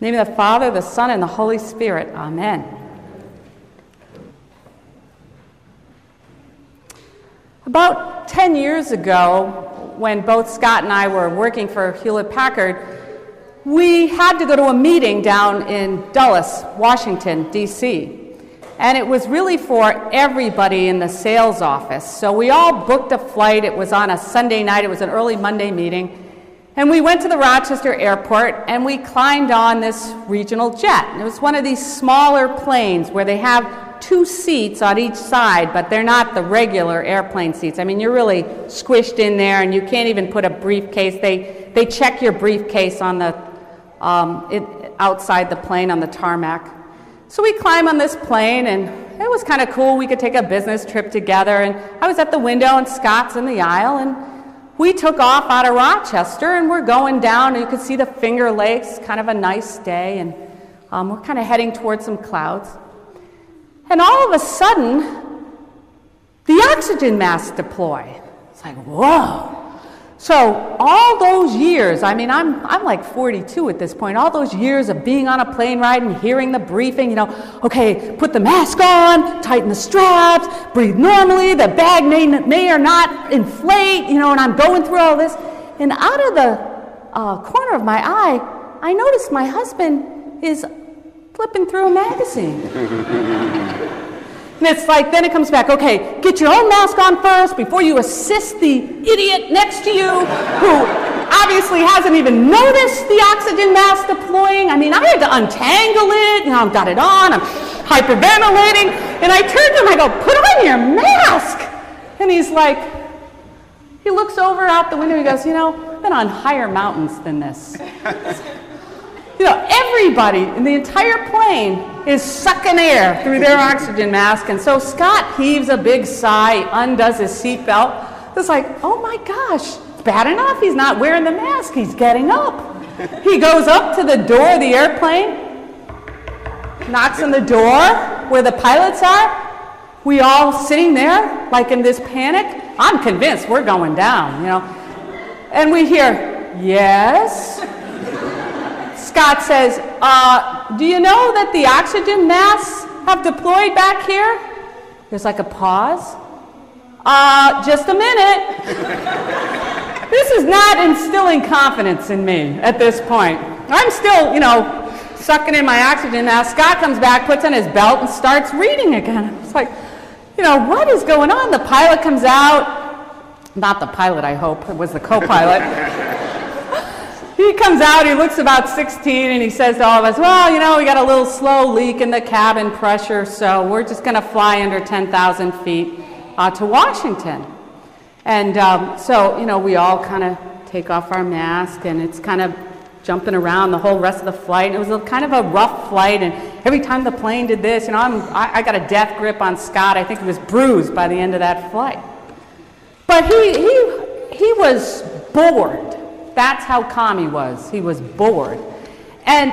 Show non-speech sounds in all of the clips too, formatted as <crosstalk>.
name of the Father, the Son, and the Holy Spirit. Amen. About 10 years ago, when both Scott and I were working for Hewlett Packard, we had to go to a meeting down in Dulles, Washington, D.C. And it was really for everybody in the sales office. So we all booked a flight. It was on a Sunday night, it was an early Monday meeting. And we went to the Rochester airport and we climbed on this regional jet. It was one of these smaller planes where they have two seats on each side, but they're not the regular airplane seats. I mean, you're really squished in there and you can't even put a briefcase. They, they check your briefcase on the, um, it, outside the plane on the tarmac. So we climb on this plane and it was kind of cool. We could take a business trip together. And I was at the window and Scott's in the aisle and we took off out of Rochester and we're going down. And you could see the Finger Lakes, kind of a nice day, and um, we're kind of heading towards some clouds. And all of a sudden, the oxygen masks deploy. It's like, whoa. So, all those years, I mean, I'm, I'm like 42 at this point, all those years of being on a plane ride and hearing the briefing, you know, okay, put the mask on, tighten the straps, breathe normally, the bag may, may or not inflate, you know, and I'm going through all this. And out of the uh, corner of my eye, I noticed my husband is flipping through a magazine. <laughs> And it's like, then it comes back, okay, get your own mask on first before you assist the idiot next to you who obviously hasn't even noticed the oxygen mask deploying. I mean, I had to untangle it, you know, I've got it on, I'm hyperventilating. And I turned to him, I go, put on your mask. And he's like, he looks over out the window, he goes, you know, I've been on higher mountains than this. You know, everybody in the entire plane is sucking air through their oxygen mask. And so Scott heaves a big sigh, undoes his seatbelt. It's like, oh my gosh, it's bad enough he's not wearing the mask. He's getting up. He goes up to the door of the airplane, knocks on the door where the pilots are. We all sitting there, like in this panic. I'm convinced we're going down, you know. And we hear, yes. Scott says, uh, Do you know that the oxygen masks have deployed back here? There's like a pause. Uh, just a minute. <laughs> this is not instilling confidence in me at this point. I'm still, you know, sucking in my oxygen now. Scott comes back, puts on his belt, and starts reading again. It's like, you know, what is going on? The pilot comes out. Not the pilot, I hope. It was the co pilot. He comes out, he looks about 16, and he says to all of us, Well, you know, we got a little slow leak in the cabin pressure, so we're just going to fly under 10,000 feet uh, to Washington. And um, so, you know, we all kind of take off our mask, and it's kind of jumping around the whole rest of the flight. It was a, kind of a rough flight, and every time the plane did this, you know, I'm, I, I got a death grip on Scott. I think he was bruised by the end of that flight. But he, he, he was bored that's how calm he was. He was bored. And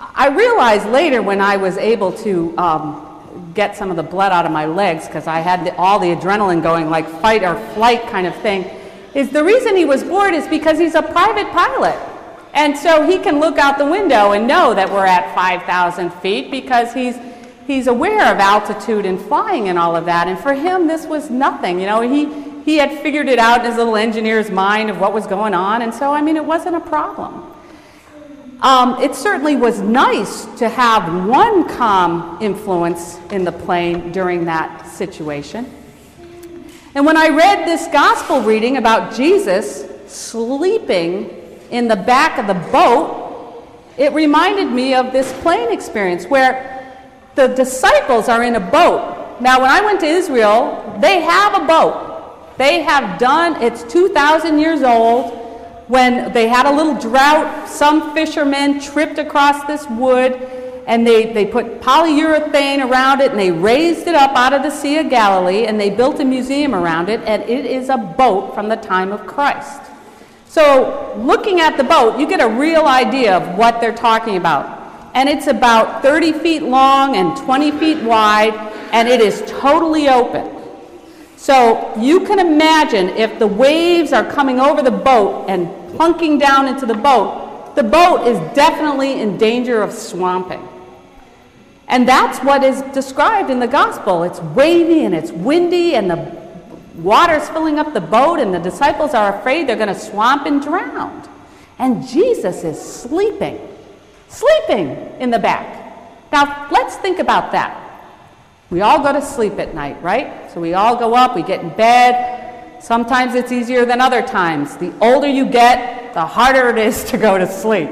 I realized later when I was able to um, get some of the blood out of my legs because I had the, all the adrenaline going, like fight or flight kind of thing, is the reason he was bored is because he's a private pilot. And so he can look out the window and know that we're at 5,000 feet because he's, he's aware of altitude and flying and all of that. And for him, this was nothing. You know, he, he had figured it out in his little engineer's mind of what was going on, and so, I mean, it wasn't a problem. Um, it certainly was nice to have one calm influence in the plane during that situation. And when I read this gospel reading about Jesus sleeping in the back of the boat, it reminded me of this plane experience where the disciples are in a boat. Now, when I went to Israel, they have a boat. They have done, it's 2,000 years old. When they had a little drought, some fishermen tripped across this wood and they, they put polyurethane around it and they raised it up out of the Sea of Galilee and they built a museum around it, and it is a boat from the time of Christ. So, looking at the boat, you get a real idea of what they're talking about. And it's about 30 feet long and 20 feet wide, and it is totally open. So you can imagine if the waves are coming over the boat and plunking down into the boat, the boat is definitely in danger of swamping. And that's what is described in the gospel. It's wavy and it's windy, and the water's filling up the boat, and the disciples are afraid they're going to swamp and drown. And Jesus is sleeping, sleeping in the back. Now, let's think about that. We all go to sleep at night, right? So we all go up, we get in bed. Sometimes it's easier than other times. The older you get, the harder it is <laughs> to go to sleep.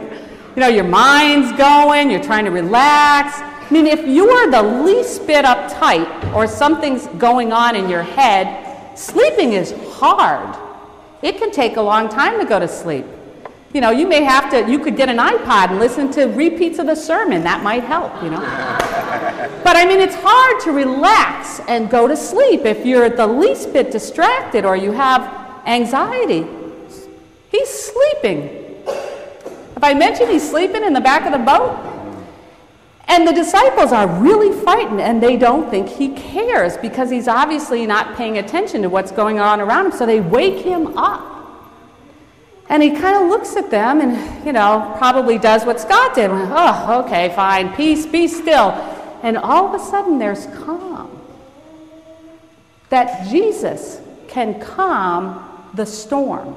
You know, your mind's going, you're trying to relax. I mean, if you are the least bit uptight or something's going on in your head, sleeping is hard. It can take a long time to go to sleep. You know, you may have to, you could get an iPod and listen to repeats of the sermon. That might help, you know. <laughs> but I mean, it's hard to relax and go to sleep if you're the least bit distracted or you have anxiety. He's sleeping. Have I mentioned he's sleeping in the back of the boat? And the disciples are really frightened and they don't think he cares because he's obviously not paying attention to what's going on around him. So they wake him up. And he kind of looks at them and, you know, probably does what Scott did. Oh, okay, fine, peace, be still. And all of a sudden there's calm. That Jesus can calm the storm.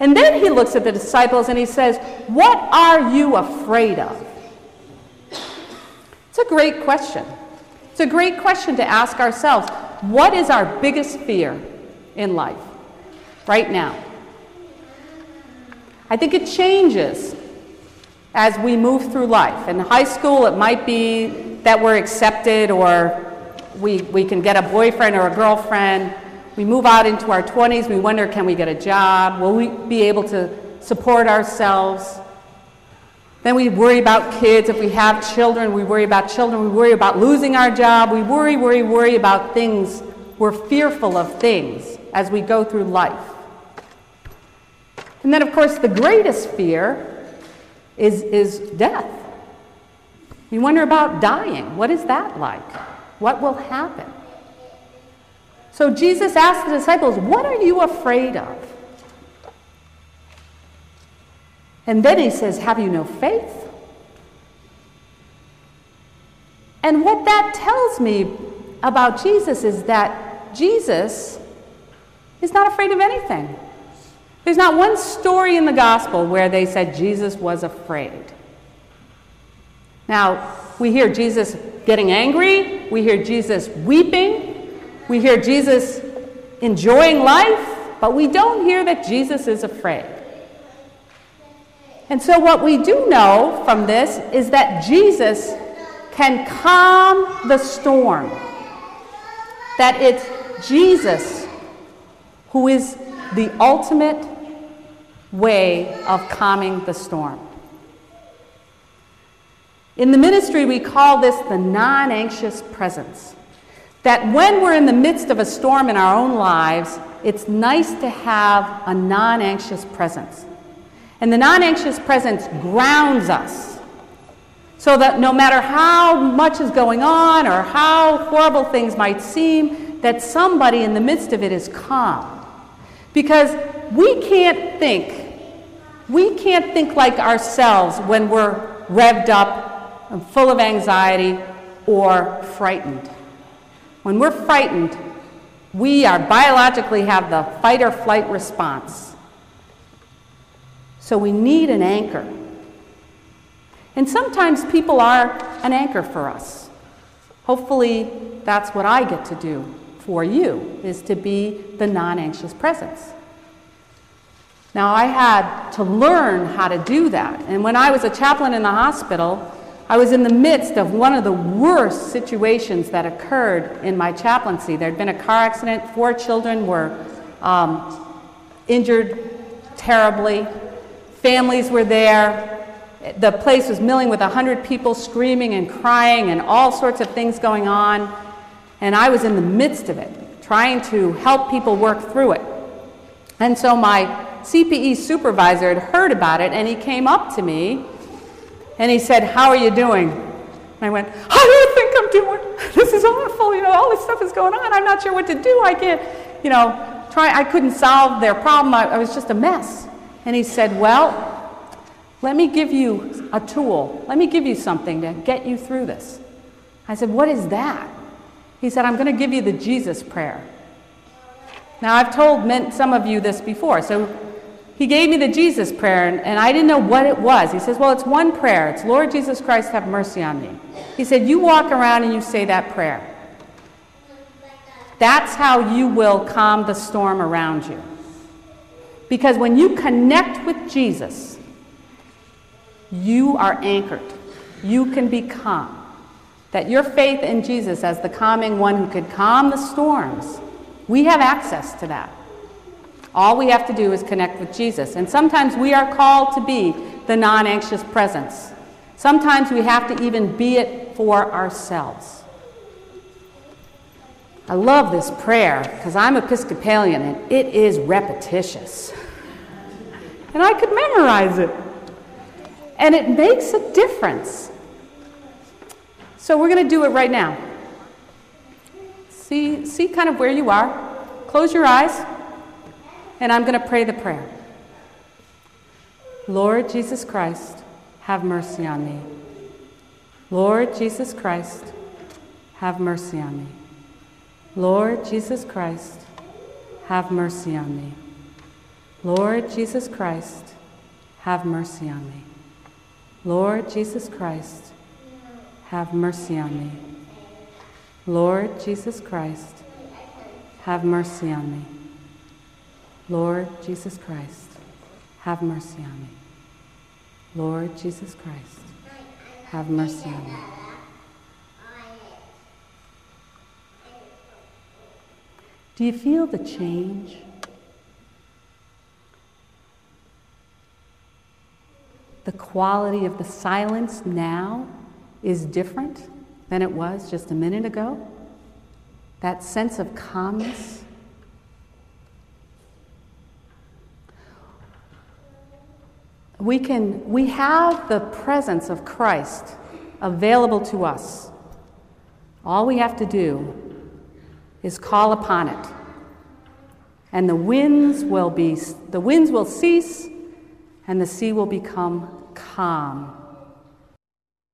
And then he looks at the disciples and he says, What are you afraid of? It's a great question. It's a great question to ask ourselves. What is our biggest fear in life right now? I think it changes as we move through life. In high school, it might be that we're accepted or we, we can get a boyfriend or a girlfriend. We move out into our 20s, we wonder can we get a job? Will we be able to support ourselves? Then we worry about kids. If we have children, we worry about children. We worry about losing our job. We worry, worry, worry about things. We're fearful of things as we go through life. And then, of course, the greatest fear is, is death. You wonder about dying. What is that like? What will happen? So Jesus asked the disciples, What are you afraid of? And then he says, Have you no faith? And what that tells me about Jesus is that Jesus is not afraid of anything. There's not one story in the gospel where they said Jesus was afraid. Now, we hear Jesus getting angry, we hear Jesus weeping, we hear Jesus enjoying life, but we don't hear that Jesus is afraid. And so, what we do know from this is that Jesus can calm the storm, that it's Jesus who is the ultimate way of calming the storm. In the ministry, we call this the non anxious presence. That when we're in the midst of a storm in our own lives, it's nice to have a non anxious presence. And the non anxious presence grounds us so that no matter how much is going on or how horrible things might seem, that somebody in the midst of it is calm. Because we can't think we can't think like ourselves when we're revved up and full of anxiety or frightened. When we're frightened, we are biologically have the fight or flight response. So we need an anchor. And sometimes people are an anchor for us. Hopefully, that's what I get to do for you, is to be the non anxious presence. Now, I had to learn how to do that. And when I was a chaplain in the hospital, I was in the midst of one of the worst situations that occurred in my chaplaincy. There had been a car accident, four children were um, injured terribly, families were there. The place was milling with 100 people screaming and crying and all sorts of things going on. And I was in the midst of it, trying to help people work through it. And so my CPE supervisor had heard about it and he came up to me and he said, How are you doing? And I went, How do you think I'm doing? This is awful. You know, all this stuff is going on. I'm not sure what to do. I can't, you know, try. I couldn't solve their problem. I, I was just a mess. And he said, Well, Let me give you a tool. Let me give you something to get you through this. I said, What is that? He said, I'm going to give you the Jesus prayer. Now, I've told some of you this before. So he gave me the Jesus prayer, and, and I didn't know what it was. He says, Well, it's one prayer. It's Lord Jesus Christ, have mercy on me. He said, You walk around and you say that prayer. That's how you will calm the storm around you. Because when you connect with Jesus, you are anchored. You can be calm. That your faith in Jesus as the calming one who could calm the storms, we have access to that. All we have to do is connect with Jesus. And sometimes we are called to be the non anxious presence. Sometimes we have to even be it for ourselves. I love this prayer because I'm Episcopalian and it is repetitious. And I could memorize it. And it makes a difference. So we're going to do it right now. See, see kind of where you are. Close your eyes, and I'm going to pray the prayer. Lord Jesus Christ, have mercy on me. Lord Jesus Christ, have mercy on me. Lord Jesus Christ, have mercy on me. Lord Jesus Christ, have mercy on me. Lord Jesus Christ, have mercy on me. Lord Jesus Christ, have mercy on me. Lord Jesus Christ, have mercy on me. Lord Jesus Christ, have mercy on me. Do you feel the change? The quality of the silence now is different than it was just a minute ago. That sense of calmness. We can we have the presence of Christ available to us. All we have to do is call upon it. And the winds will be the winds will cease and the sea will become calm.